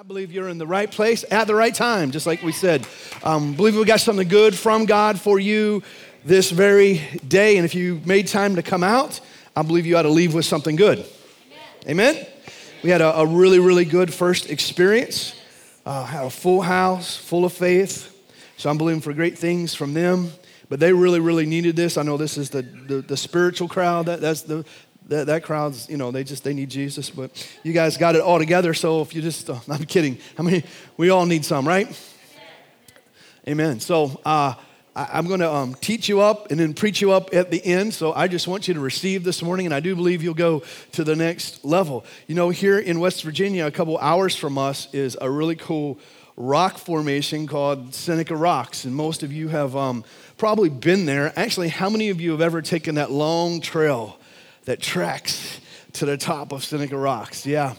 I believe you're in the right place at the right time, just like we said. Um, believe we got something good from God for you this very day. And if you made time to come out, I believe you ought to leave with something good. Amen? Amen? We had a, a, really, really good first experience. Uh, had a full house, full of faith. So I'm believing for great things from them. But they really, really needed this. I know this is the, the, the spiritual crowd. That, that's the, that, that crowd's, you know, they just, they need Jesus, but you guys got it all together. So if you just, I'm kidding. I mean, we all need some, right? Amen. So uh, I, am going to um, teach you up and then preach you up at the end. So I just want you to receive this morning, and I do believe you'll go to the next level. You know, here in West Virginia, a couple hours from us is a really cool rock formation called Seneca Rocks. And most of you have um, probably been there. Actually, how many of you have ever taken that long trail that tracks to the top of Seneca Rocks. Yeah.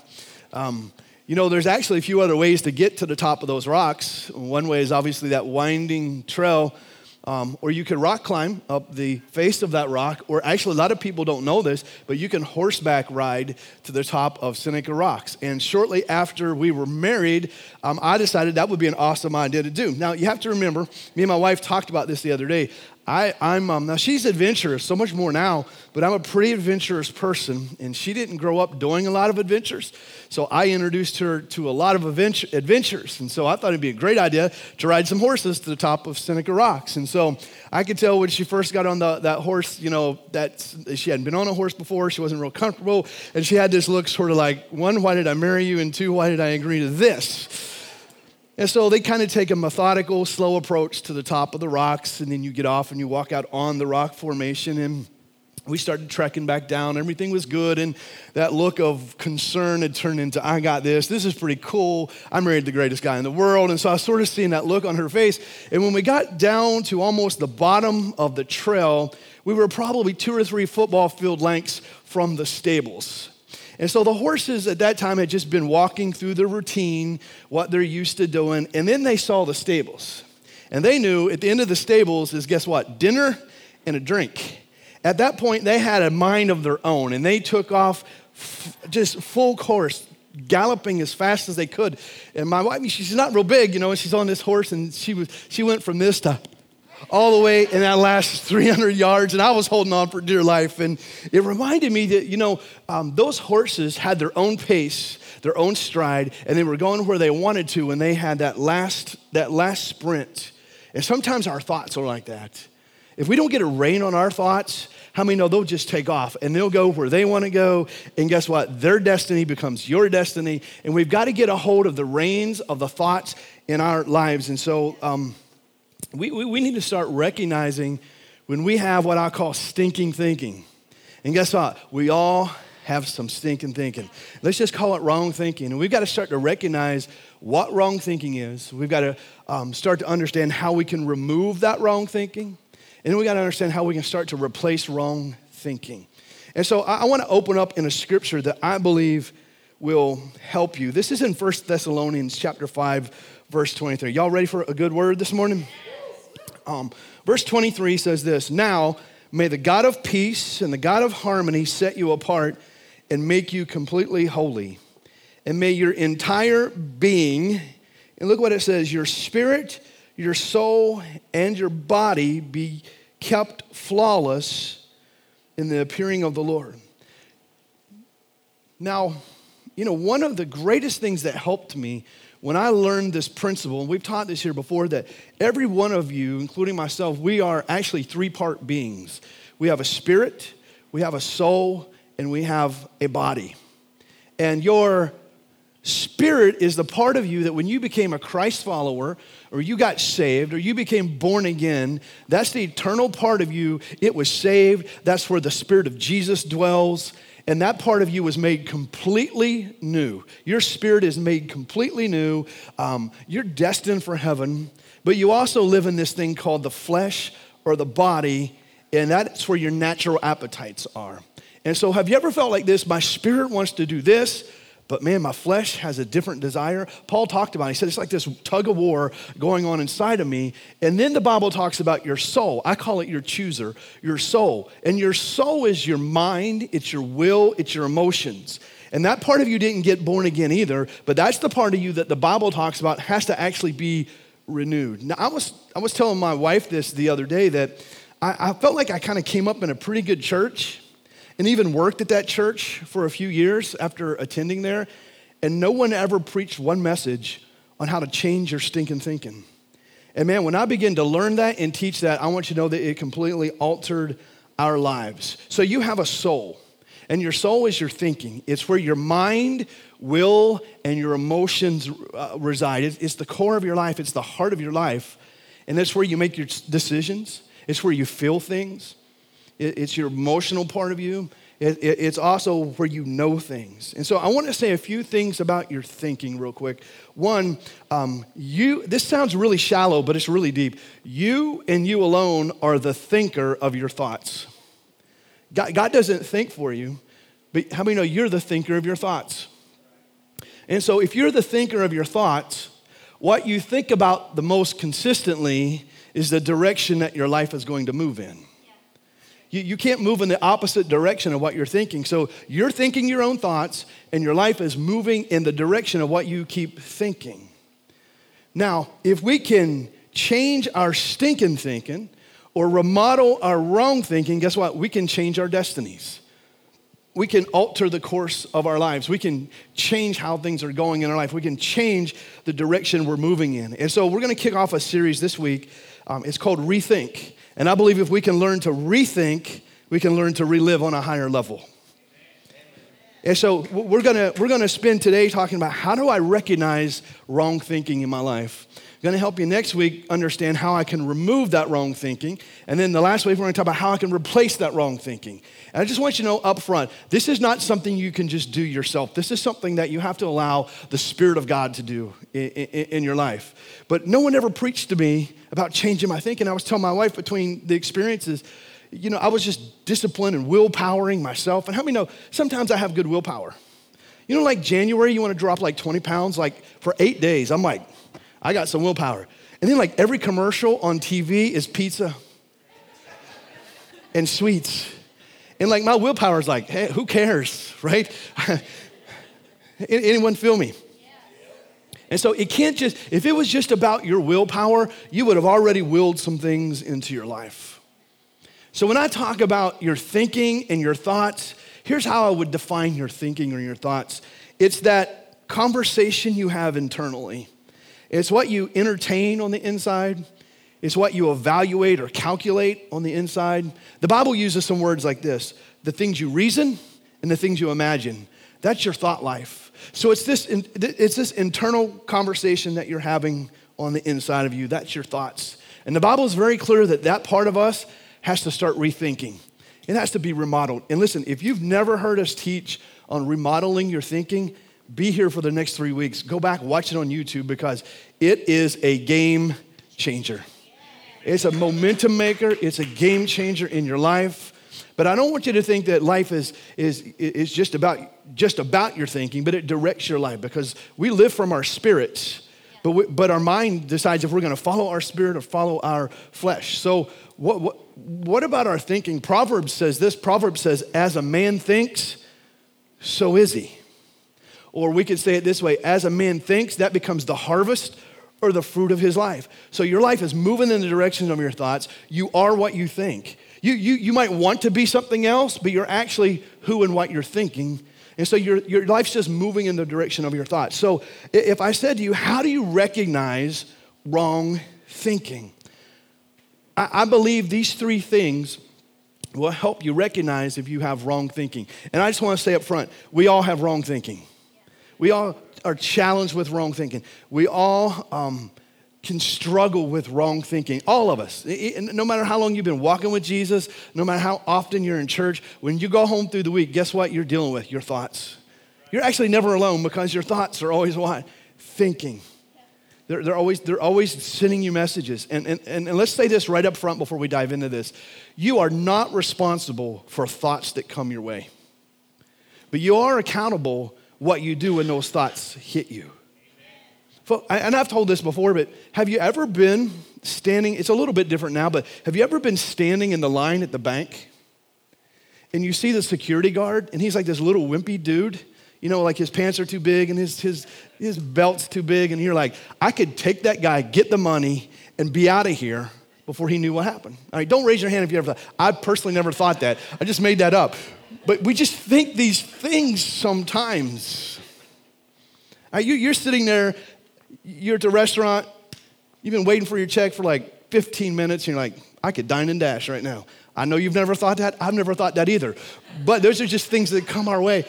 Um, you know, there's actually a few other ways to get to the top of those rocks. One way is obviously that winding trail, um, or you can rock climb up the face of that rock, or actually, a lot of people don't know this, but you can horseback ride to the top of Seneca Rocks. And shortly after we were married, um, I decided that would be an awesome idea to do. Now, you have to remember, me and my wife talked about this the other day. I, am um, now she's adventurous, so much more now, but I'm a pretty adventurous person, and she didn't grow up doing a lot of adventures. So I introduced her to a lot of adventure, adventures, and so I thought it'd be a great idea to ride some horses to the top of Seneca Rocks. And so I could tell when she first got on the, that horse, you know, that she hadn't been on a horse before, she wasn't real comfortable, and she had this look sort of like, one, why did I marry you, and two, why did I agree to this? And so they kind of take a methodical, slow approach to the top of the rocks, and then you get off and you walk out on the rock formation. And we started trekking back down. Everything was good, and that look of concern had turned into, I got this. This is pretty cool. I married the greatest guy in the world. And so I was sort of seeing that look on her face. And when we got down to almost the bottom of the trail, we were probably two or three football field lengths from the stables. And so the horses at that time had just been walking through the routine, what they're used to doing, and then they saw the stables. And they knew at the end of the stables is guess what? Dinner and a drink. At that point, they had a mind of their own, and they took off f- just full course, galloping as fast as they could. And my wife, she's not real big, you know, and she's on this horse, and she was she went from this to all the way in that last 300 yards, and I was holding on for dear life. And it reminded me that, you know, um, those horses had their own pace, their own stride, and they were going where they wanted to when they had that last, that last sprint. And sometimes our thoughts are like that. If we don't get a rein on our thoughts, how many know they'll just take off and they'll go where they want to go? And guess what? Their destiny becomes your destiny. And we've got to get a hold of the reins of the thoughts in our lives. And so, um, we, we, we need to start recognizing when we have what I call stinking thinking. And guess what? We all have some stinking thinking. Let's just call it wrong thinking. And we've got to start to recognize what wrong thinking is. We've got to um, start to understand how we can remove that wrong thinking. And then we got to understand how we can start to replace wrong thinking. And so I, I want to open up in a scripture that I believe will help you. This is in 1 Thessalonians chapter 5, verse 23. Y'all ready for a good word this morning? Um, verse 23 says this Now may the God of peace and the God of harmony set you apart and make you completely holy. And may your entire being, and look what it says, your spirit, your soul, and your body be kept flawless in the appearing of the Lord. Now, you know, one of the greatest things that helped me when I learned this principle, and we've taught this here before, that every one of you, including myself, we are actually three part beings. We have a spirit, we have a soul, and we have a body. And your spirit is the part of you that when you became a Christ follower, or you got saved, or you became born again, that's the eternal part of you. It was saved. That's where the Spirit of Jesus dwells and that part of you was made completely new. Your spirit is made completely new. Um, you're destined for heaven, but you also live in this thing called the flesh or the body, and that's where your natural appetites are. And so, have you ever felt like this? My spirit wants to do this, but man, my flesh has a different desire. Paul talked about it. He said it's like this tug of war going on inside of me. And then the Bible talks about your soul. I call it your chooser, your soul. And your soul is your mind, it's your will, it's your emotions. And that part of you didn't get born again either, but that's the part of you that the Bible talks about has to actually be renewed. Now, I was, I was telling my wife this the other day that I, I felt like I kind of came up in a pretty good church and even worked at that church for a few years after attending there, and no one ever preached one message on how to change your stinking thinking. And man, when I began to learn that and teach that, I want you to know that it completely altered our lives. So you have a soul, and your soul is your thinking. It's where your mind, will, and your emotions uh, reside. It's, it's the core of your life, it's the heart of your life. And that's where you make your decisions, it's where you feel things, it, it's your emotional part of you. It, it, it's also where you know things. And so I want to say a few things about your thinking, real quick. One, um, you, this sounds really shallow, but it's really deep. You and you alone are the thinker of your thoughts. God, God doesn't think for you, but how many know you're the thinker of your thoughts? And so if you're the thinker of your thoughts, what you think about the most consistently is the direction that your life is going to move in. You, you can't move in the opposite direction of what you're thinking. So you're thinking your own thoughts, and your life is moving in the direction of what you keep thinking. Now, if we can change our stinking thinking or remodel our wrong thinking, guess what? We can change our destinies. We can alter the course of our lives. We can change how things are going in our life. We can change the direction we're moving in. And so we're going to kick off a series this week. Um, it's called Rethink. And I believe if we can learn to rethink, we can learn to relive on a higher level. And so we're gonna, we're gonna spend today talking about how do I recognize wrong thinking in my life. I'm gonna help you next week understand how I can remove that wrong thinking. And then the last week, we're gonna talk about how I can replace that wrong thinking. And I just want you to know up front this is not something you can just do yourself. This is something that you have to allow the Spirit of God to do in, in, in your life. But no one ever preached to me about changing my thinking. I was telling my wife between the experiences, you know, I was just disciplined and willpowering myself. And how many know sometimes I have good willpower? You know, like January, you want to drop like 20 pounds, like for eight days, I'm like, I got some willpower. And then, like, every commercial on TV is pizza and sweets. And, like, my willpower is like, hey, who cares, right? Anyone feel me? And so it can't just, if it was just about your willpower, you would have already willed some things into your life. So when I talk about your thinking and your thoughts, here's how I would define your thinking or your thoughts it's that conversation you have internally, it's what you entertain on the inside. It's what you evaluate or calculate on the inside. The Bible uses some words like this the things you reason and the things you imagine. That's your thought life. So it's this, it's this internal conversation that you're having on the inside of you. That's your thoughts. And the Bible is very clear that that part of us has to start rethinking. It has to be remodeled. And listen, if you've never heard us teach on remodeling your thinking, be here for the next three weeks. Go back, watch it on YouTube because it is a game changer. It's a momentum maker, it's a game changer in your life. But I don't want you to think that life is, is, is just, about, just about your thinking, but it directs your life because we live from our spirits. But, we, but our mind decides if we're going to follow our spirit or follow our flesh. So, what, what, what about our thinking? Proverbs says this Proverbs says, As a man thinks, so is he. Or we could say it this way As a man thinks, that becomes the harvest or the fruit of his life. So, your life is moving in the direction of your thoughts. You are what you think. You, you, you might want to be something else, but you're actually who and what you're thinking. And so your, your life's just moving in the direction of your thoughts. So if I said to you, how do you recognize wrong thinking? I, I believe these three things will help you recognize if you have wrong thinking. And I just want to say up front, we all have wrong thinking. We all are challenged with wrong thinking. We all um, can struggle with wrong thinking. All of us. No matter how long you've been walking with Jesus, no matter how often you're in church, when you go home through the week, guess what you're dealing with? Your thoughts. You're actually never alone because your thoughts are always what? Thinking. They're, they're, always, they're always sending you messages. And, and, and let's say this right up front before we dive into this. You are not responsible for thoughts that come your way, but you are accountable what you do when those thoughts hit you and I've told this before, but have you ever been standing? It's a little bit different now, but have you ever been standing in the line at the bank and you see the security guard and he's like this little wimpy dude? You know, like his pants are too big and his, his, his belt's too big. And you're like, I could take that guy, get the money, and be out of here before he knew what happened. All right, don't raise your hand if you ever thought. I personally never thought that. I just made that up. But we just think these things sometimes. Right, you, you're sitting there, you're at the restaurant, you've been waiting for your check for like 15 minutes, and you're like, I could dine and dash right now. I know you've never thought that. I've never thought that either. But those are just things that come our way.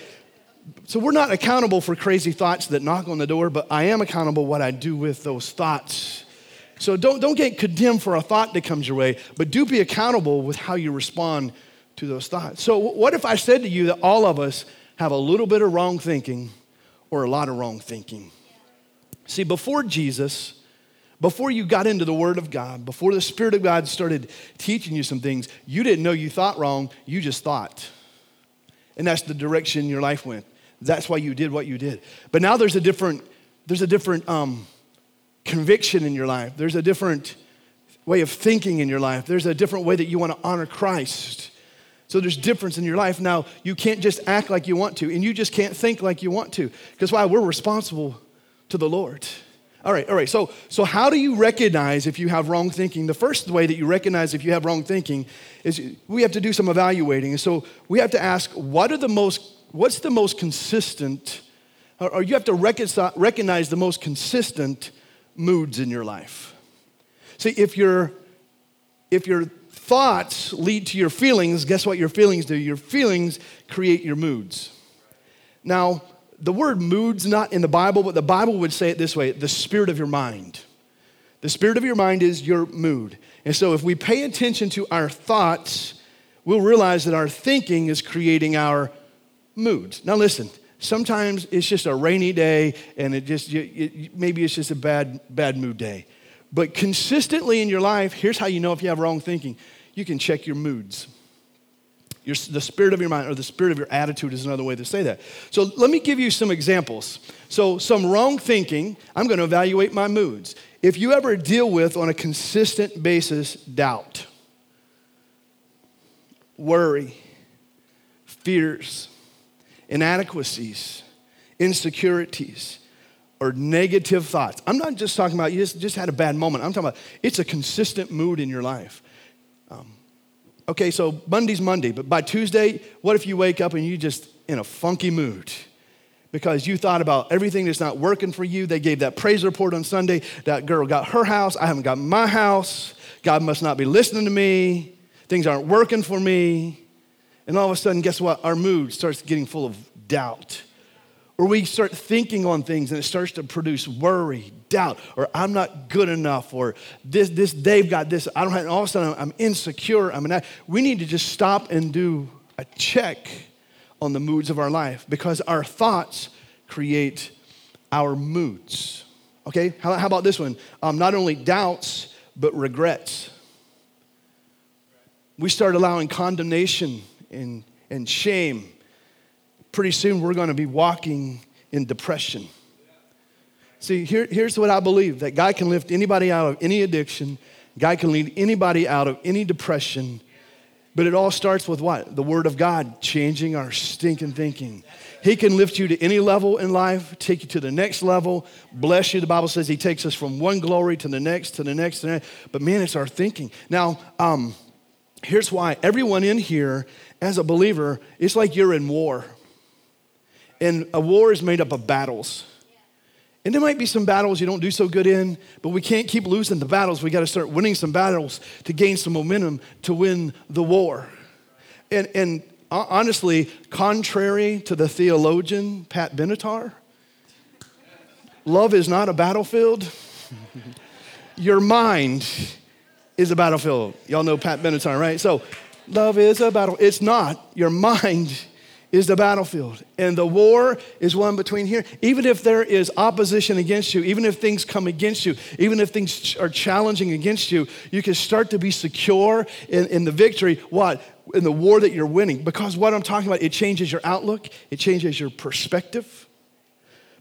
So we're not accountable for crazy thoughts that knock on the door, but I am accountable what I do with those thoughts. So don't, don't get condemned for a thought that comes your way, but do be accountable with how you respond to those thoughts. So what if I said to you that all of us have a little bit of wrong thinking or a lot of wrong thinking? See, before Jesus, before you got into the Word of God, before the Spirit of God started teaching you some things, you didn't know you thought wrong, you just thought. And that's the direction your life went. That's why you did what you did. But now there's a different, there's a different um, conviction in your life. There's a different way of thinking in your life. There's a different way that you want to honor Christ. So there's difference in your life. Now, you can't just act like you want to, and you just can't think like you want to. Because why? We're responsible to the Lord. All right, all right. So, so how do you recognize if you have wrong thinking? The first way that you recognize if you have wrong thinking is we have to do some evaluating. And so we have to ask, what are the most, what's the most consistent, or you have to recognize the most consistent moods in your life. See, if you're, if your thoughts lead to your feelings, guess what your feelings do? Your feelings create your moods. Now, the word mood's not in the Bible, but the Bible would say it this way the spirit of your mind. The spirit of your mind is your mood. And so if we pay attention to our thoughts, we'll realize that our thinking is creating our moods. Now, listen, sometimes it's just a rainy day and it just, maybe it's just a bad, bad mood day. But consistently in your life, here's how you know if you have wrong thinking you can check your moods. Your, the spirit of your mind or the spirit of your attitude is another way to say that. So let me give you some examples. So, some wrong thinking, I'm going to evaluate my moods. If you ever deal with on a consistent basis doubt, worry, fears, inadequacies, insecurities, or negative thoughts. I'm not just talking about you just, just had a bad moment. I'm talking about it's a consistent mood in your life. Okay, so Monday's Monday, but by Tuesday, what if you wake up and you just in a funky mood? Because you thought about everything that's not working for you. They gave that praise report on Sunday. That girl got her house. I haven't got my house. God must not be listening to me. Things aren't working for me. And all of a sudden, guess what? Our mood starts getting full of doubt. Or we start thinking on things and it starts to produce worry, doubt, or I'm not good enough, or this, this, they've got this. I don't have, all of a sudden I'm insecure. I mean, we need to just stop and do a check on the moods of our life because our thoughts create our moods. Okay, how, how about this one? Um, not only doubts, but regrets. We start allowing condemnation and, and shame, pretty soon we're going to be walking in depression. See, here, here's what I believe that God can lift anybody out of any addiction, God can lead anybody out of any depression. But it all starts with what? The Word of God changing our stinking thinking. He can lift you to any level in life, take you to the next level, bless you. The Bible says He takes us from one glory to the next, to the next, to the next. But man, it's our thinking. Now, um, here's why everyone in here as a believer, it's like you're in war. And a war is made up of battles. And there might be some battles you don't do so good in, but we can't keep losing the battles. We got to start winning some battles to gain some momentum to win the war. And, and honestly, contrary to the theologian Pat Benatar, love is not a battlefield. Your mind is a battlefield. Y'all know Pat Benatar, right? So Love is a battle. It's not. Your mind is the battlefield. And the war is one between here. Even if there is opposition against you, even if things come against you, even if things are challenging against you, you can start to be secure in, in the victory. What? In the war that you're winning. Because what I'm talking about, it changes your outlook, it changes your perspective.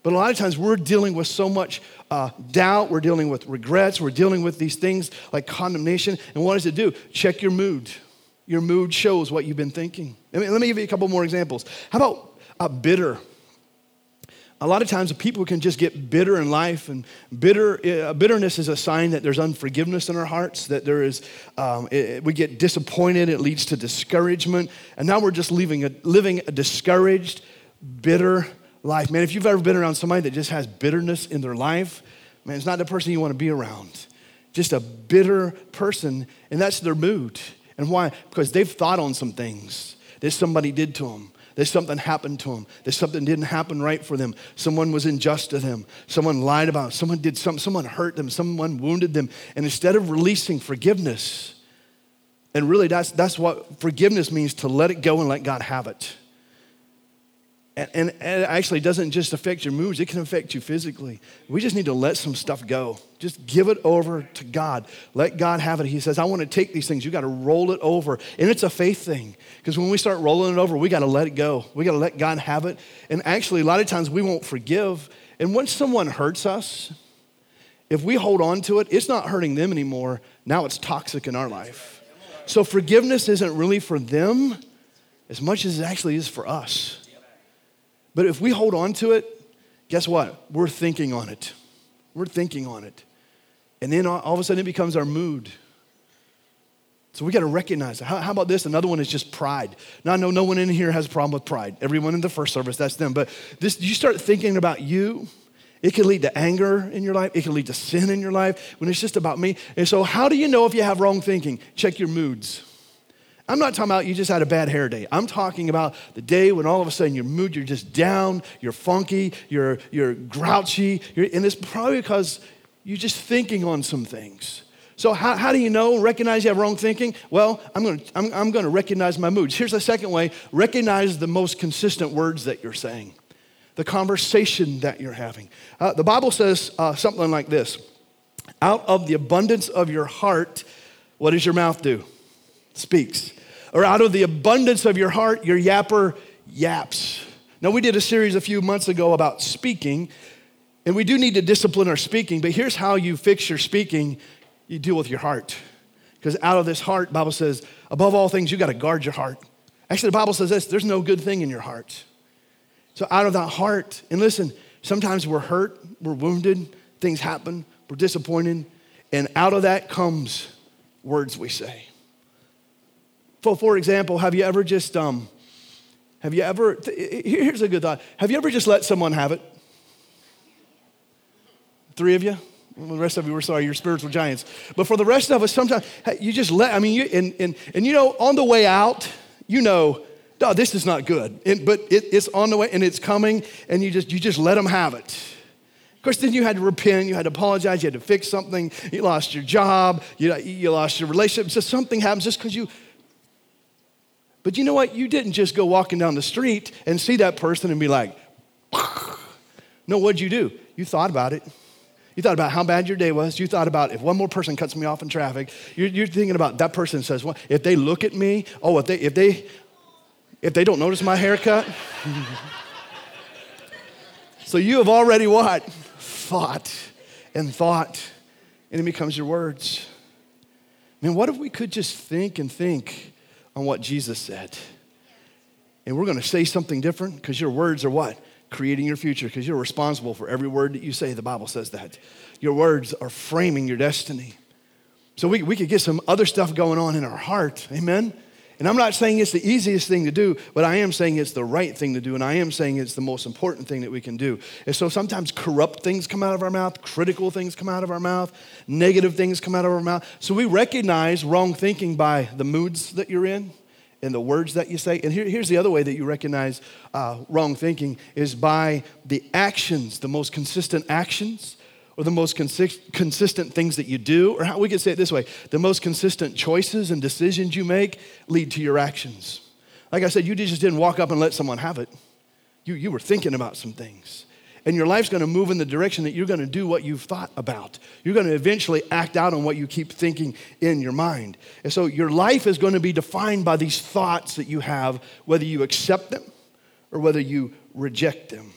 But a lot of times we're dealing with so much uh, doubt, we're dealing with regrets, we're dealing with these things like condemnation. And what does it do? Check your mood. Your mood shows what you've been thinking. I mean, let me give you a couple more examples. How about a bitter? a lot of times people can just get bitter in life, and bitter uh, bitterness is a sign that there's unforgiveness in our hearts. That there is, um, it, we get disappointed. It leads to discouragement, and now we're just living a, living a discouraged, bitter life. Man, if you've ever been around somebody that just has bitterness in their life, man, it's not the person you want to be around. Just a bitter person, and that's their mood. And why? Because they've thought on some things that somebody did to them there's something happened to them. There's something didn't happen right for them. Someone was unjust to them. Someone lied about them. Someone did something. Someone hurt them. Someone wounded them. And instead of releasing forgiveness, and really that's, that's what forgiveness means to let it go and let God have it. And, and, it actually doesn't just affect your moods, it can affect you physically. We just need to let some stuff go. Just give it over to God. Let God have it. He says, I want to take these things. You got to roll it over. And it's a faith thing. Because when we start rolling it over, we got to let it go. We got to let God have it. And actually, a lot of times we won't forgive. And once someone hurts us, if we hold on to it, it's not hurting them anymore. Now it's toxic in our life. So forgiveness isn't really for them as much as it actually is for us. But if we hold on to it, guess what? We're thinking on it. We're thinking on it. And then all of a sudden it becomes our mood. So we got to recognize. How, how, about this? Another one is just pride. Now, I know no one in here has a problem with pride. Everyone in the first service, that's them. But this, you start thinking about you, it can lead to anger in your life. It can lead to sin in your life when it's just about me. And so, how do you know if you have wrong thinking? Check your moods. I'm not talking about you just had a bad hair day. I'm talking about the day when all of a sudden your mood, you're just down, you're funky, you're, you're grouchy, you're, and it's probably because you're just thinking on some things. So, how, how do you know, recognize you have wrong thinking? Well, I'm gonna, I'm, I'm gonna recognize my moods. Here's the second way recognize the most consistent words that you're saying, the conversation that you're having. Uh, the Bible says uh, something like this Out of the abundance of your heart, what does your mouth do? Speaks or out of the abundance of your heart, your yapper yaps. Now, we did a series a few months ago about speaking, and we do need to discipline our speaking, but here's how you fix your speaking you deal with your heart. Because out of this heart, Bible says, above all things, you got to guard your heart. Actually, the Bible says this there's no good thing in your heart. So, out of that heart, and listen, sometimes we're hurt, we're wounded, things happen, we're disappointed, and out of that comes words we say. For, for example, have you ever just, um, have you ever, here's a good thought. Have you ever just let someone have it? Three of you? Well, the rest of you were sorry, you're spiritual giants. But for the rest of us, sometimes you just let, I mean, you, and, and, and you know, on the way out, you know, oh, this is not good. But it, it's on the way and it's coming, and you just, you just let them have it. Of course, then you had to repent, you had to apologize, you had to fix something, you lost your job, you, you lost your relationship. So something happens just because you, but you know what? You didn't just go walking down the street and see that person and be like, no, what'd you do? You thought about it. You thought about how bad your day was. You thought about if one more person cuts me off in traffic. You're, you're thinking about that person says, well, if they look at me, oh, if they, if they, if they don't notice my haircut. so you have already what? Thought and thought, and it becomes your words. Man, what if we could just think and think on what Jesus said. And we're going to say something different because your words are what? Creating your future because you're responsible for every word that you say. The Bible says that. Your words are framing your destiny. So we, we could get some other stuff going on in our heart. Amen? And I'm not saying it's the easiest thing to do, but I am saying it's the right thing to do, and I am saying it's the most important thing that we can do. And so sometimes corrupt things come out of our mouth, critical things come out of our mouth, negative things come out of our mouth. So we recognize wrong thinking by the moods that you're in and the words that you say. And here, here's the other way that you recognize uh, wrong thinking is by the actions, the most consistent actions or the most consi- consistent things that you do, or how we could say it this way the most consistent choices and decisions you make lead to your actions. Like I said, you just didn't walk up and let someone have it. You, you were thinking about some things. And your life's gonna move in the direction that you're gonna do what you've thought about. You're gonna eventually act out on what you keep thinking in your mind. And so your life is gonna be defined by these thoughts that you have, whether you accept them or whether you reject them.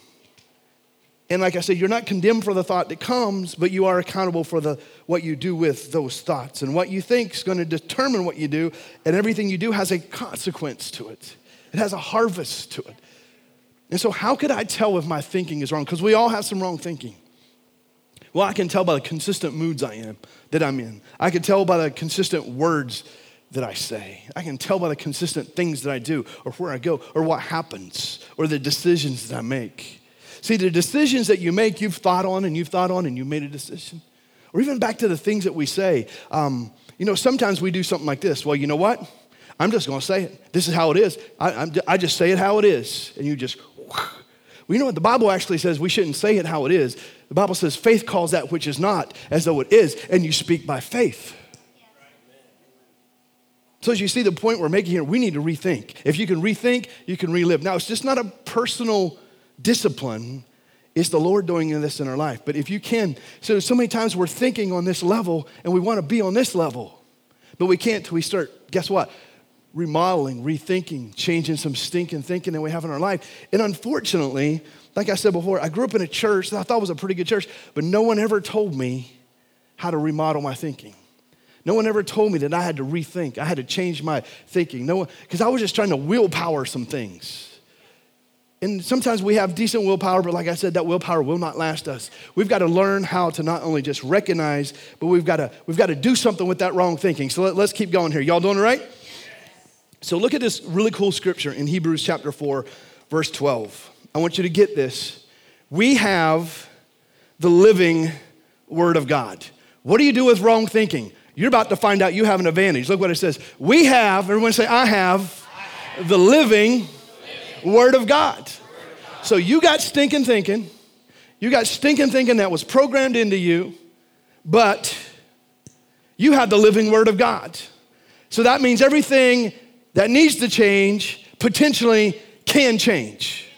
And like I said, you're not condemned for the thought that comes, but you are accountable for the, what you do with those thoughts. And what you think is going to determine what you do, and everything you do has a consequence to it, it has a harvest to it. And so, how could I tell if my thinking is wrong? Because we all have some wrong thinking. Well, I can tell by the consistent moods I am that I'm in. I can tell by the consistent words that I say. I can tell by the consistent things that I do, or where I go, or what happens, or the decisions that I make. See, the decisions that you make, you've thought on and you've thought on and you've made a decision. Or even back to the things that we say. Um, you know, sometimes we do something like this. Well, you know what? I'm just going to say it. This is how it is. I, I, just say it how it is. And you just, well, you know what? The Bible actually says we shouldn't say it how it is. The Bible says faith calls that which is not as though it is, and you speak by faith. So, as you see the point we're making here, we need to rethink. If you can rethink, you can relive. Now, it's just not a personal discipline, it's the Lord doing this in our life. But if you can, so so many times we're thinking on this level and we want to be on this level, but we can't till we start, guess what? Remodeling, rethinking, changing some stinking thinking that we have in our life. And unfortunately, like I said before, I grew up in a church that I thought was a pretty good church, but no one ever told me how to remodel my thinking. No one ever told me that I had to rethink. I had to change my thinking. No one, because I was just trying to willpower some things. And sometimes we have decent willpower, but like I said, that willpower will not last us. We've got to learn how to not only just recognize, but we've got to, we've got to do something with that wrong thinking. So let, us keep going here. Y'all doing right? So look at this really cool scripture in Hebrews chapter 4, verse 12. I want you to get this. We have the living word of God. What do you do with wrong thinking? You're about to find out you have an advantage. Look what it says. We have, everyone say, I have, the living Word of God. So you got stinking thinking. You got stinking thinking that was programmed into you, but you have the living Word of God. So that means everything that needs to change potentially can change.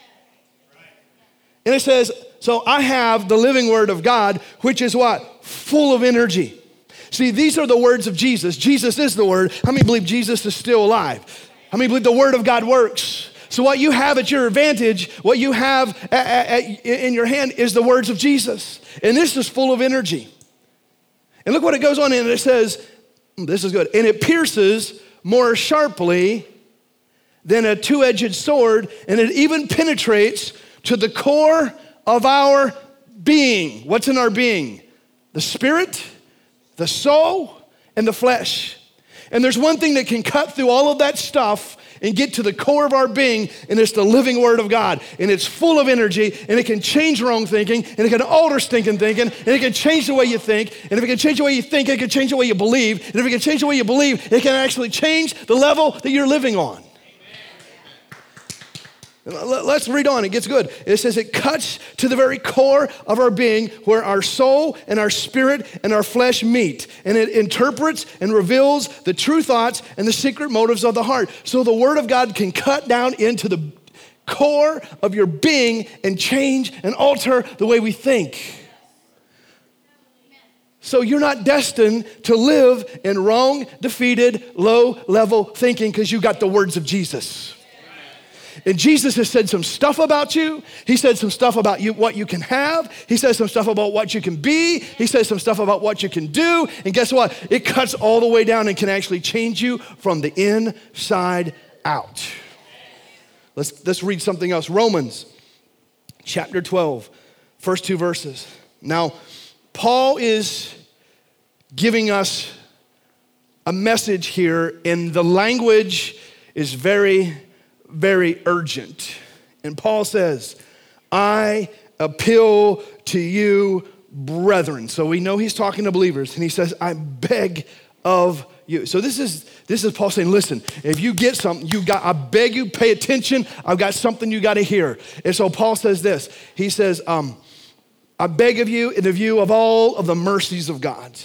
And it says, so I have the living Word of God, which is what? Full of energy. See, these are the words of Jesus. Jesus is the Word. How many believe Jesus is still alive? How many believe the Word of God works? So, what you have at your advantage, what you have at, at, in your hand is the words of Jesus. And this is full of energy. And look what it goes on in it says, this is good. And it pierces more sharply than a two edged sword, and it even penetrates to the core of our being. What's in our being? The spirit, the soul, and the flesh. And there's one thing that can cut through all of that stuff and get to the core of our being, and it's the living Word of God. And it's full of energy, and it can change wrong thinking, and it can alter stinking thinking, and it can change the way you think. And if it can change the way you think, it can change the way you believe. And if it can change the way you believe, it can actually change the level that you're living on. Let's read on, it gets good. It says it cuts to the very core of our being where our soul and our spirit and our flesh meet. And it interprets and reveals the true thoughts and the secret motives of the heart. So the Word of God can cut down into the core of your being and change and alter the way we think. So you're not destined to live in wrong, defeated, low level thinking because you got the words of Jesus. And Jesus has said some stuff about you. He said some stuff about you, what you can have. He says some stuff about what you can be. He says some stuff about what you can do. And guess what? It cuts all the way down and can actually change you from the inside out. Let's, let's read something else. Romans chapter 12, first two verses. Now, Paul is giving us a message here, and the language is very very urgent. And Paul says, I appeal to you, brethren. So we know he's talking to believers, and he says, I beg of you. So this is this is Paul saying, listen, if you get something, you got, I beg you, pay attention. I've got something you got to hear. And so Paul says this. He says, um, I beg of you, in the view of all of the mercies of God,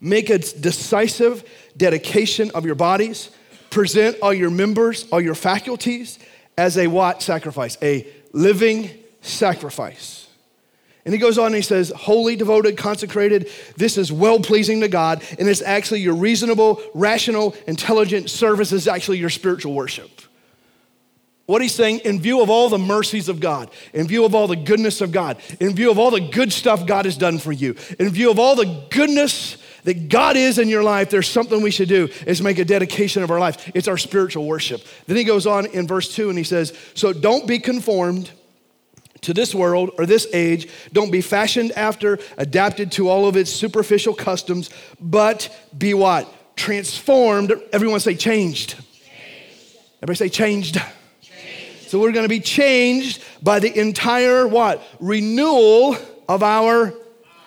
make a decisive dedication of your bodies present all your members, all your faculties as a what sacrifice? A living sacrifice. And he goes on and he says, holy, devoted, consecrated, this is well pleasing to God, and it's actually your reasonable, rational, intelligent service is actually your spiritual worship. What he's saying, in view of all the mercies of God, in view of all the goodness of God, in view of all the good stuff God has done for you, in view of all the goodness that God is in your life, there's something we should do is make a dedication of our life. It's our spiritual worship. Then he goes on in verse 2 and he says, So don't be conformed to this world or this age. Don't be fashioned after, adapted to all of its superficial customs, but be what? Transformed. Everyone say changed. changed. Everybody say changed. changed. So we're going to be changed by the entire what? Renewal of our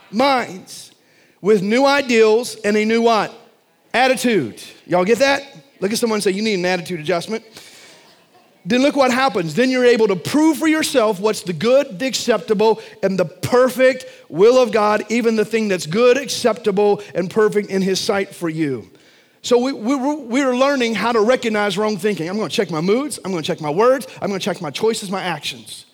minds with new ideals and a new what? Attitude. Y'all get that? Look at someone and say, You need an attitude adjustment then look what happens. Then you're able to prove for yourself what's the good, the acceptable, and the perfect will of God, even the thing that's good, acceptable, and perfect in His sight for you. So we, we, we're learning how to recognize wrong thinking. I'm gonna check my moods, I'm gonna check my words, I'm gonna check my choices, my actions.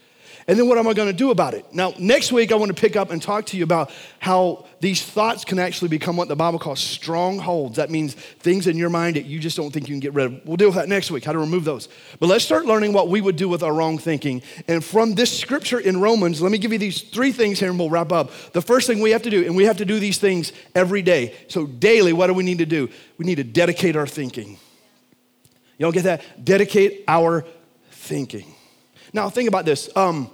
And then what am I going to do about it? Now, next week, I want to pick up and talk to you about how these thoughts can actually become what the Bible calls strongholds. That means things in your mind that you just don't think you can get rid of. We'll deal with that next week, how to remove those. But let's start learning what we would do with our wrong thinking. And from this scripture in Romans, let me give you these three things here and we'll wrap up. The first thing we have to do, and we have to do these things every day. So, daily, what do we need to do? We need to dedicate our thinking. Y'all get that? Dedicate our thinking. Now, think about this. Um,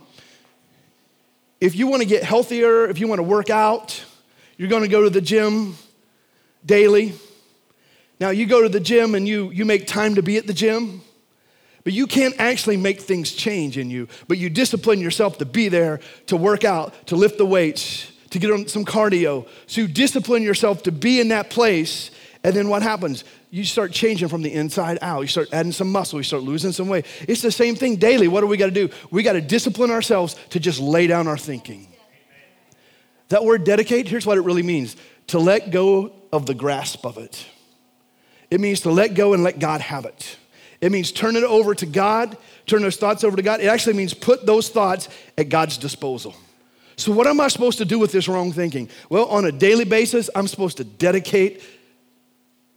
if you want to get healthier, if you want to work out, you're going to go to the gym daily. Now, you go to the gym and you, you make time to be at the gym, but you can't actually make things change in you. But you discipline yourself to be there, to work out, to lift the weights, to get on some cardio. So you discipline yourself to be in that place, and then what happens? You start changing from the inside out. You start adding some muscle, you start losing some weight. It's the same thing daily. What do we got to do? We got to discipline ourselves to just lay down our thinking. That word dedicate, here's what it really means to let go of the grasp of it. It means to let go and let God have it. It means turn it over to God, turn those thoughts over to God. It actually means put those thoughts at God's disposal. So, what am I supposed to do with this wrong thinking? Well, on a daily basis, I'm supposed to dedicate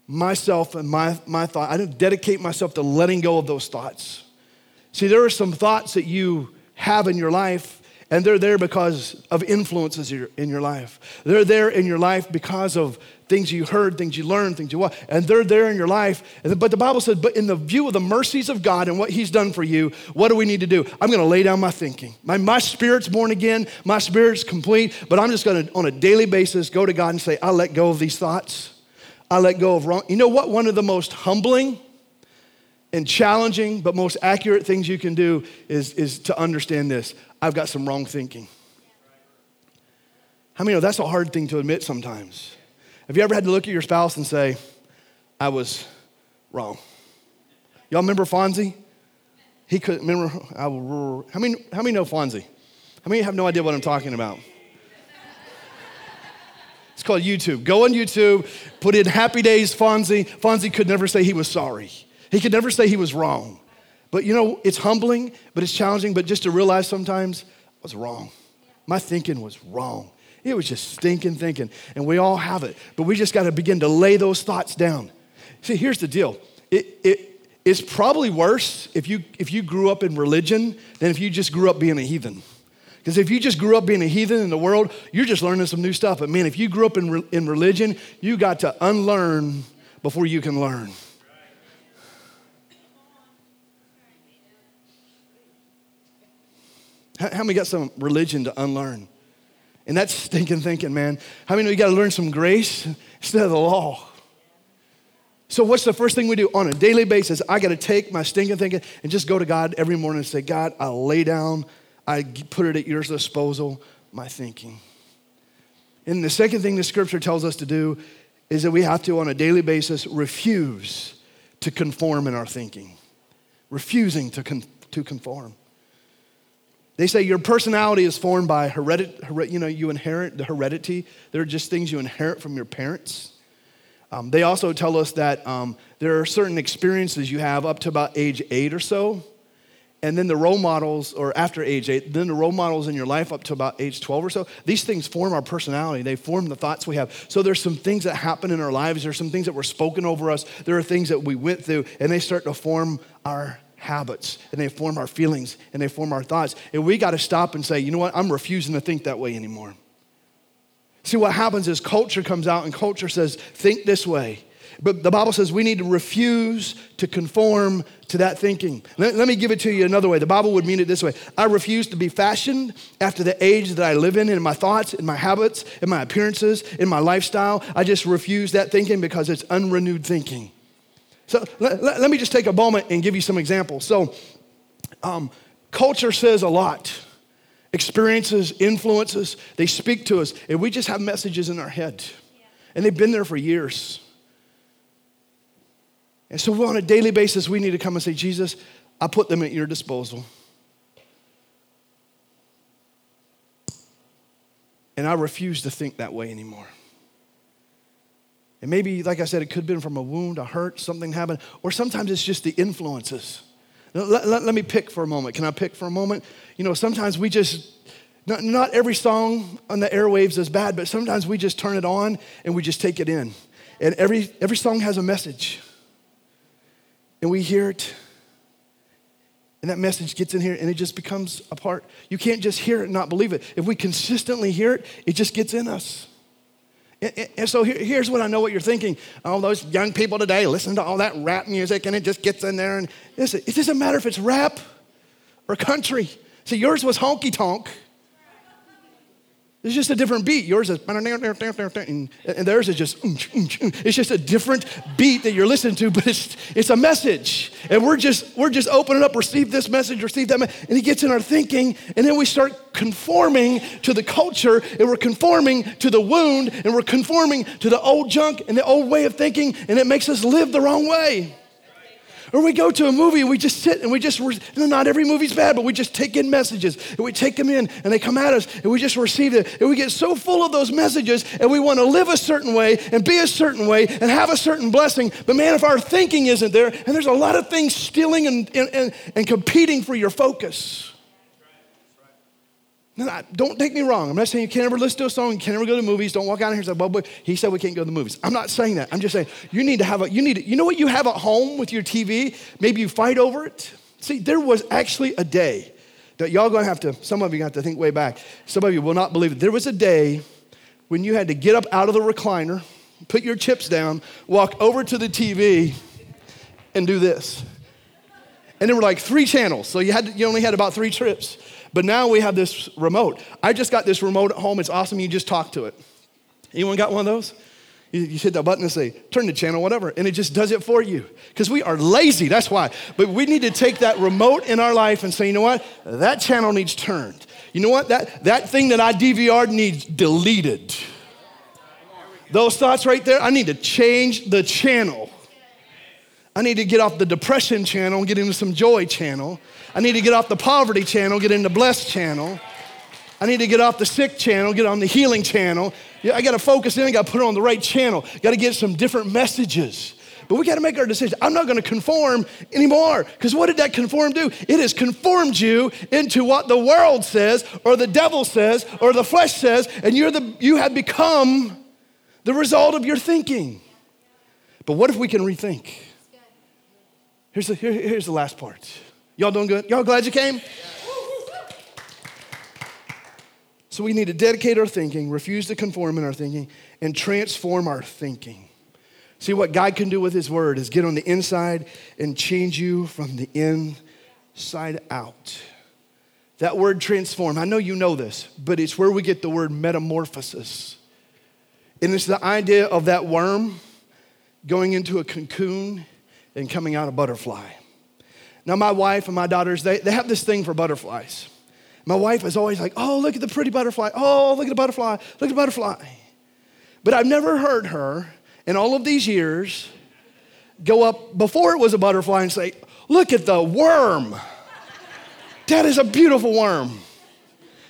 myself and my, my thought. I don't dedicate myself to letting go of those thoughts. See, there are some thoughts that you have in your life, and they're there because of influences in your life. They're there in your life because of things you heard, things you learned, things you what, and they're there in your life. But the Bible says, but in the view of the mercies of God and what He's done for you, what do we need to do? I'm going to lay down my thinking. My, my spirit's born again, my spirit's complete, but I'm just going to, on a daily basis, go to God and say, I let go of these thoughts. I let go of wrong. You know what? One of the most humbling and challenging but most accurate things you can do is, is to understand this. I've got some wrong thinking. How many know that's a hard thing to admit sometimes? Have you ever had to look at your spouse and say, I was wrong? Y'all remember Fonzie? He couldn't remember. I, how many? How many know Fonzie? How many have no idea what I'm talking about? Called YouTube. Go on YouTube, put in Happy Days Fonzie. Fonzie could never say he was sorry. He could never say he was wrong. But you know, it's humbling, but it's challenging, but just to realize sometimes I was wrong. My thinking was wrong. It was just stinking thinking. And we all have it. But we just got to begin to lay those thoughts down. See, here's the deal. It, it, it's probably worse if you, if you grew up in religion than if you just grew up being a heathen. Because if you just grew up being a heathen in the world, you're just learning some new stuff. But man, if you grew up in, re- in religion, you got to unlearn before you can learn. How, how many got some religion to unlearn? And that's stinking thinking, man. How many you got to learn some grace instead of the law? So, what's the first thing we do on a daily basis? I got to take my stinking thinking and just go to God every morning and say, God, I'll lay down I put it at your disposal, my thinking. And the second thing the scripture tells us to do is that we have to, on a daily basis, refuse to conform in our thinking. Refusing to, con- to conform. They say your personality is formed by heredity, you know, you inherit the heredity. There are just things you inherit from your parents. Um, they also tell us that um, there are certain experiences you have up to about age eight or so and then the role models, or after age eight, then the role models in your life up to about age 12 or so, these things form our personality. They form the thoughts we have. So there's some things that happen in our lives, there's some things that were spoken over us, there are things that we went through, and they start to form our habits, and they form our feelings, and they form our thoughts. And we got to stop and say, you know what, I'm refusing to think that way anymore. See, what happens is culture comes out and culture says, think this way. But the Bible says we need to refuse to conform to that thinking. Let, let, me give it to you another way. The Bible would mean it this way I refuse to be fashioned after the age that I live in, in my thoughts, in my habits, in my appearances, in my lifestyle. I just refuse that thinking because it's unrenewed thinking. So let, let, let me just take a moment and give you some examples. So, um, culture says a lot. Experiences, influences, they speak to us, and we just have messages in our head. And they've been there for years. And so, on a daily basis, we need to come and say, Jesus, I put them at your disposal. And I refuse to think that way anymore. And maybe, like I said, it could have been from a wound, a hurt, something happened, or sometimes it's just the influences. Let, let, let, me pick for a moment. Can I pick for a moment? You know, sometimes we just, not, not every song on the airwaves is bad, but sometimes we just turn it on and we just take it in. And every, every song has a message and we hear it, and that message gets in here and it just becomes a part. You can't just hear it and not believe it. If we consistently hear it, it just gets in us. And, and so here, here's what I know what you're thinking. All those young people today listen to all that rap music and it just gets in there. And listen, it doesn't matter if it's rap or country. See, yours was honky tonk. It's just a different beat. Yours is, and theirs is just, it's just a different beat that you're listening to, but it's, it's a message. And we're just, we're just opening up, receive this message, receive that message. And it gets in our thinking, and then we start conforming to the culture, and we're conforming to the wound, and we're conforming to the old junk and the old way of thinking, and it makes us live the wrong way. Or we go to a movie and we just sit and we just, not every movie's bad, but we just take in messages and we take them in and they come at us and we just receive it. And we get so full of those messages and we want to live a certain way and be a certain way and have a certain blessing. But man, if our thinking isn't there, and there's a lot of things stealing and, and, and, and competing for your focus. Don't take me wrong. I'm not saying you can't ever listen to a song, you can't ever go to movies. Don't walk out here and say, well, boy, he said we can't go to the movies. I'm not saying that. I'm just saying you need to have a, you need to, you know what you have at home with your TV? Maybe you fight over it. See, there was actually a day that y'all gonna have to, some of you have to think way back. Some of you will not believe it. There was a day when you had to get up out of the recliner, put your chips down, walk over to the TV, and do this. And there were like three channels, so you had you only had about three trips. But now we have this remote. I just got this remote at home. It's awesome. You just talk to it. Anyone got one of those? You, you hit that button and say, turn the channel, whatever, and it just does it for you. Because we are lazy, that's why. But we need to take that remote in our life and say, you know what? That channel needs turned. You know what? That, that thing that I DVR'd needs deleted. Those thoughts right there, I need to change the channel. I need to get off the depression channel and get into some joy channel. I need to get off the poverty channel, get into blessed channel. I need to get off the sick channel, get on the healing channel. I got to focus in, I got to put it on the right channel. Got to get some different messages. But we got to make our decision. I'm not going to conform anymore. Because what did that conform do? It has conformed you into what the world says, or the devil says, or the flesh says, and you're the, you have become the result of your thinking. But what if we can rethink? Here's the, here, here's the last part. Y'all doing good? Y'all glad you came? So we need to dedicate our thinking, refuse to conform in our thinking, and transform our thinking. See, what God can do with His Word is get on the inside and change you from the inside out. That word transform, I know you know this, but it's where we get the word metamorphosis. And it's the idea of that worm going into a cocoon and coming out a butterfly. Now, my wife and my daughters, they, they have this thing for butterflies. My wife is always like, oh, look at the pretty butterfly. Oh, look at the butterfly. Look at the butterfly. But I've never heard her in all of these years go up before it was a butterfly and say, look at the worm. That is a beautiful worm.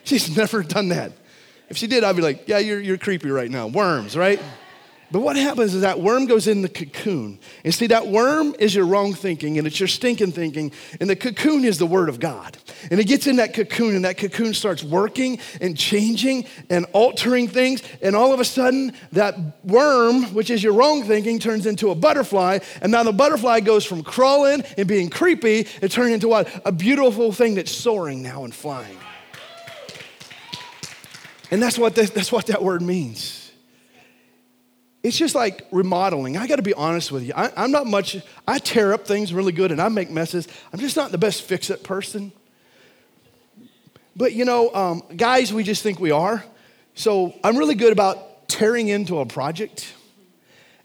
She's never done that. If she did, I'd be like, yeah, you're, you're creepy right now. Worms, right? But what happens is that worm goes in the cocoon. And see, that worm is your wrong thinking and it's your stinking thinking. And the cocoon is the word of God. And it gets in that cocoon and that cocoon starts working and changing and altering things. And all of a sudden, that worm, which is your wrong thinking, turns into a butterfly. And now the butterfly goes from crawling and being creepy, it turns into what? A beautiful thing that's soaring now and flying. And that's what, that, that's what that word means. It's just like remodeling. I got to be honest with you. I, am not much, I tear up things really good and I make messes. I'm just not the best fix it person. But you know, um, guys, we just think we are. So I'm really good about tearing into a project.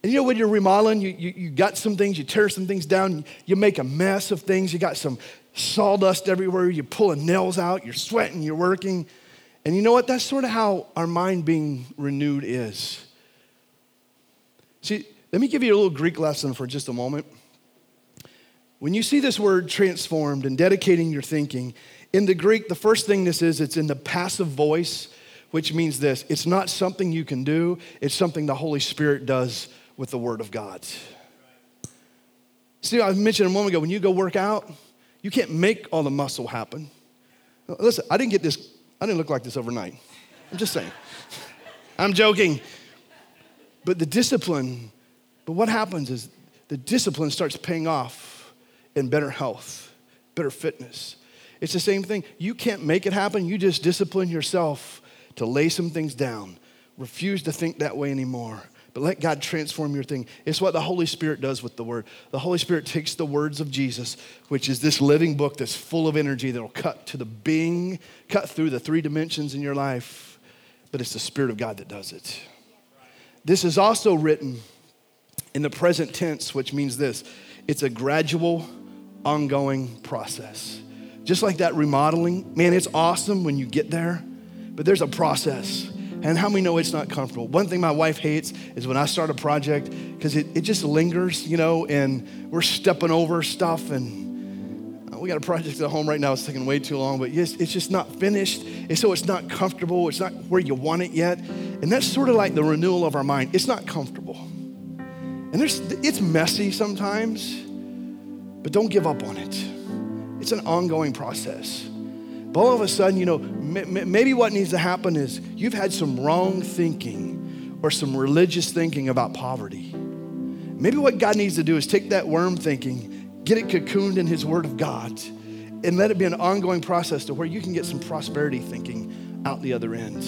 And you know, when you're remodeling, you, you, you got some things, you tear some things down, you make a mess of things, you got some sawdust everywhere, you're pulling nails out, you're sweating, you're working. And you know what? That's sort of how our mind being renewed is. See, let me give you a little Greek lesson for just a moment. When you see this word transformed and dedicating your thinking, in the Greek, the first thing this is, it's in the passive voice, which means this it's not something you can do, it's something the Holy Spirit does with the Word of God. See, I mentioned a moment ago when you go work out, you can't make all the muscle happen. Listen, I didn't get this, I didn't look like this overnight. I'm just saying. I'm joking. But the discipline, but what happens is the discipline starts paying off in better health, better fitness. It's the same thing. You can't make it happen. You just discipline yourself to lay some things down. Refuse to think that way anymore. But let God transform your thing. It's what the Holy Spirit does with the Word. The Holy Spirit takes the words of Jesus, which is this living book that's full of energy that'll cut to the being, cut through the three dimensions in your life. But it's the Spirit of God that does it. This is also written in the present tense, which means this it's a gradual, ongoing process. Just like that remodeling, man, it's awesome when you get there, but there's a process. And how many know it's not comfortable? One thing my wife hates is when I start a project, because it, it just lingers, you know, and we're stepping over stuff and oh, we got a project at home right now. It's taking way too long, but yes, it's just not finished. And so it's not comfortable. It's not where you want it yet. And that's sort of like the renewal of our mind. It's not comfortable. And there's, it's messy sometimes, but don't give up on it. It's an ongoing process. But all of a sudden, you know, maybe what needs to happen is you've had some wrong thinking or some religious thinking about poverty. Maybe what God needs to do is take that worm thinking get it cocooned in His Word of God, and let it be an ongoing process to where you can get some prosperity thinking out the other end.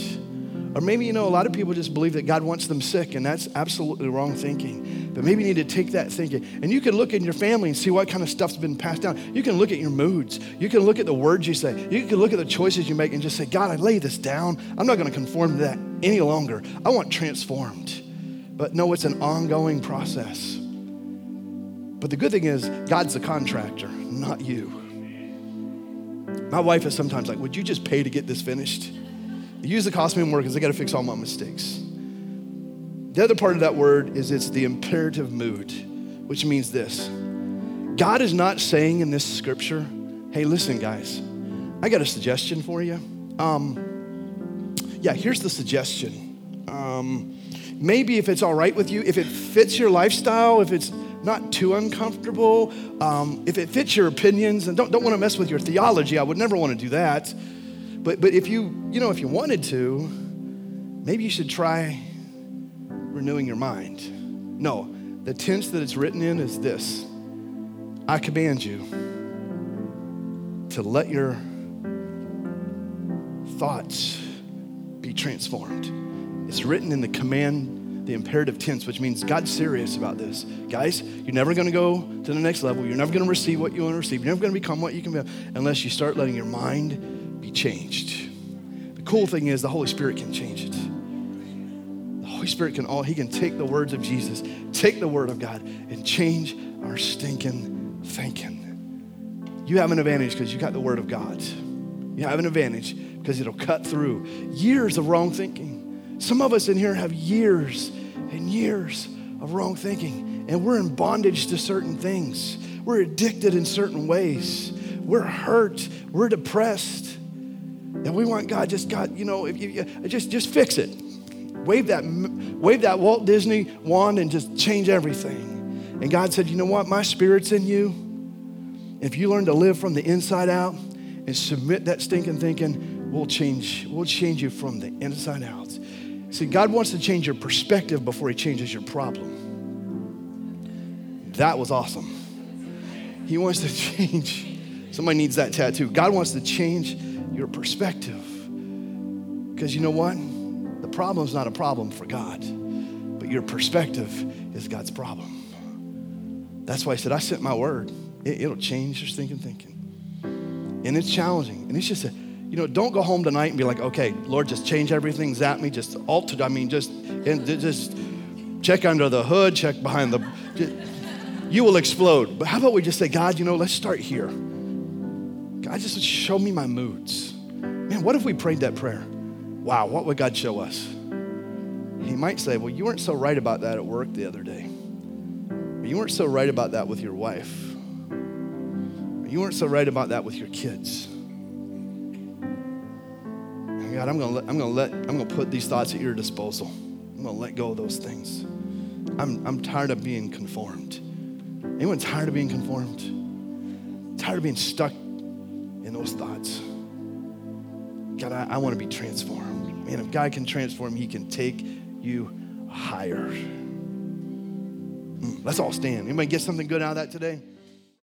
Or maybe, you know, a lot of people just believe that God wants them sick, and that's absolutely wrong thinking. But maybe you need to take that thinking. And you can look in your family and see what kind of stuff's been passed down. You can look at your moods. You can look at the words you say. You can look at the choices you make and just say, God, I lay this down. I'm not going to conform to that any longer. I want transformed. But no, it's an ongoing process. But the good thing is, God's the contractor, not you. My wife is sometimes like, Would you just pay to get this finished? Use the cost me more because I got to fix all my mistakes. The other part of that word is it's the imperative mood, which means this God is not saying in this scripture, Hey, listen, guys, I got a suggestion for you. Um, yeah, here's the suggestion. Um, maybe if it's all right with you, if it fits your lifestyle, if it's not too uncomfortable. Um, if it fits your opinions, and don't, don't want to mess with your theology, I would never want to do that. But, but if you, you know, if you wanted to, maybe you should try renewing your mind. No, the tense that it's written in is this I command you to let your thoughts be transformed. It's written in the command the imperative tense, which means God's serious about this. Guys, you're never going to go to the next level. You're never going to receive what you want to receive. You're never going to become what you can be unless you start letting your mind changed. The cool thing is the Holy Spirit can change it. The Holy Spirit can all, He can take the words of Jesus, take the word of God, and change our stinking thinking. You have an advantage because you got the word of God. You have an advantage because it'll cut through years of wrong thinking some of us in here have years and years of wrong thinking, and we're in bondage to certain things. We're addicted in certain ways. We're hurt. We're depressed. And we want God, just God, you know, if you, just, just fix it. Wave that, wave that Walt Disney wand and just change everything. And God said, you know what? My spirit's in you. If you learn to live from the inside out and submit that stinking thinking, we'll change, we'll change you from the inside out. See, God wants to change your perspective before He changes your problem. That was awesome. He wants to change. Somebody needs that tattoo. God wants to change your perspective. Because you know what? The problem's not a problem for God, but your perspective is God's problem. That's why I said, I sent my word. It, will change your thinking, thinking. And it's challenging. And it's just a, you know, don't go home tonight and be like, okay, Lord, just change everything, zap me, just alter. I mean, just, and just check under the hood, check behind the, just, you will explode. But how about we just say, God, you know, let's start here. God, just show me my moods. Man, what if we prayed that prayer? Wow, what would God show us? He might say, Well, you weren't so right about that at work the other day. You weren't so right about that with your wife. You weren't so right about that with your kids. God, I'm gonna let, I'm gonna let, I'm gonna put these thoughts at your disposal. I'm gonna let go of those things. I'm, I'm tired of being conformed. Anyone tired of being conformed? Tired of being stuck in those thoughts? God, I, I want to be transformed. Man, if God can transform, He can take you higher. Mm, let's all stand. Anybody get something good out of that today?